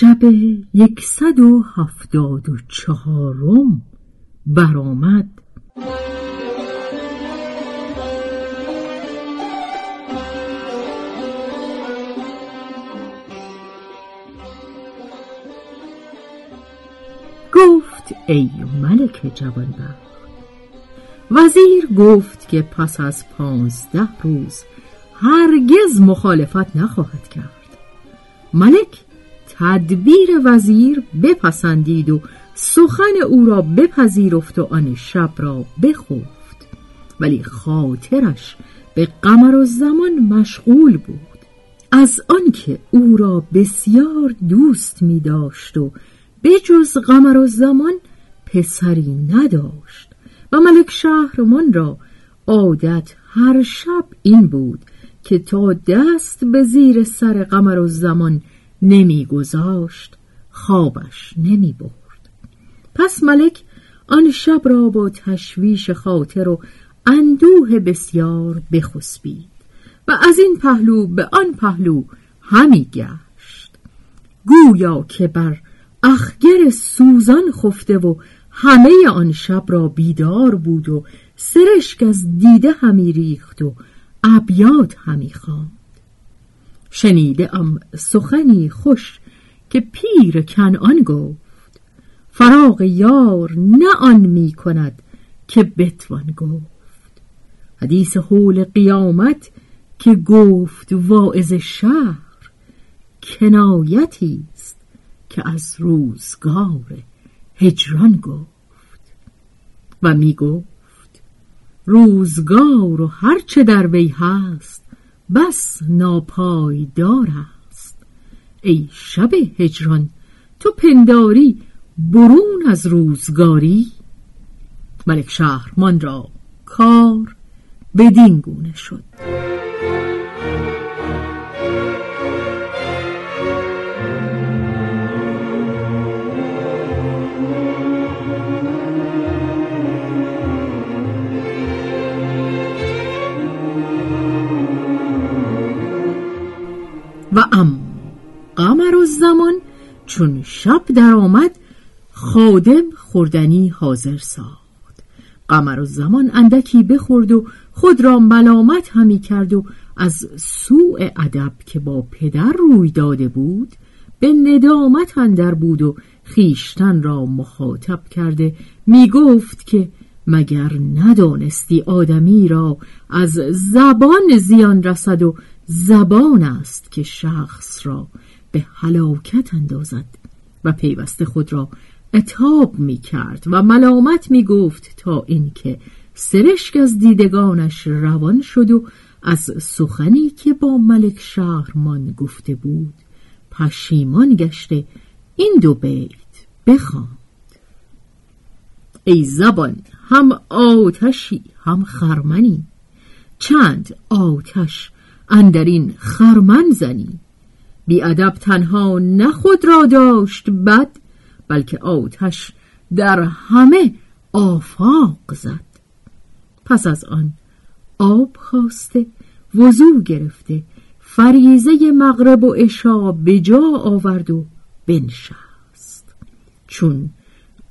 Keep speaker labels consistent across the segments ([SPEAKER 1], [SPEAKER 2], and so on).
[SPEAKER 1] شب یکصد و هفتاد و چهارم برآمد. گفت ای ملک جوانبخت وزیر گفت که پس از پانزده روز هرگز مخالفت نخواهد کرد. ملک تدبیر وزیر بپسندید و سخن او را بپذیرفت و آن شب را بخفت. ولی خاطرش به قمر و زمان مشغول بود. از آنکه او را بسیار دوست می داشت و جز قمر و زمان پسری نداشت و ملک شهرمان را عادت هر شب این بود که تا دست به زیر سر قمر و زمان نمیگذاشت خوابش نمی برد پس ملک آن شب را با تشویش خاطر و اندوه بسیار بخسبید و از این پهلو به آن پهلو همی گشت. گویا که بر اخگر سوزان خفته و همه آن شب را بیدار بود و سرشک از دیده همی ریخت و ابیات همی خواند. شنیده ام سخنی خوش که پیر کنعان گفت فراغ یار نه آن می کند که بتوان گفت. حدیث حول قیامت که گفت واعظ شهر کنایتی است که از روزگار هجران گفت. و می گفت روزگار و هرچه در وی هست بس ناپایدار است. ای شب هجران تو پنداری برون از روزگاری. ملک شهرمان را کار بدین گونه شد. قمر و زمان چون شب درآمد خادم خوردنی حاضر ساد قمر زمان اندکی بخورد و خود را ملامت همی کرد و از سوء ادب که با پدر روی داده بود به ندامت اندر بود و خیشتن را مخاطب کرده می گفت که مگر ندانستی آدمی را از زبان زیان رسد و زبان است که شخص را به هلاکت اندازد و پیوسته خود را اتاب می کرد و ملامت می گفت تا اینکه سرشک از دیدگانش روان شد و از سخنی که با ملک شهرمان گفته بود پشیمان گشته این دو بیت بخواند. ای زبان هم آتشی هم خرمنی چند آتش اندرین خرمن زنی؟ بی ادب تنها نه خود را داشت بد بلکه آتش در همه آفاق زد. پس از آن آب خواسته وضو گرفته فریزه مغرب و عشا به جا آورد و بنشست. چون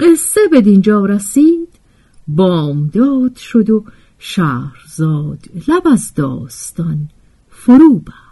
[SPEAKER 1] قصه به دینجا رسید بامداد شد و شهرزاد لب از داستان فرو بست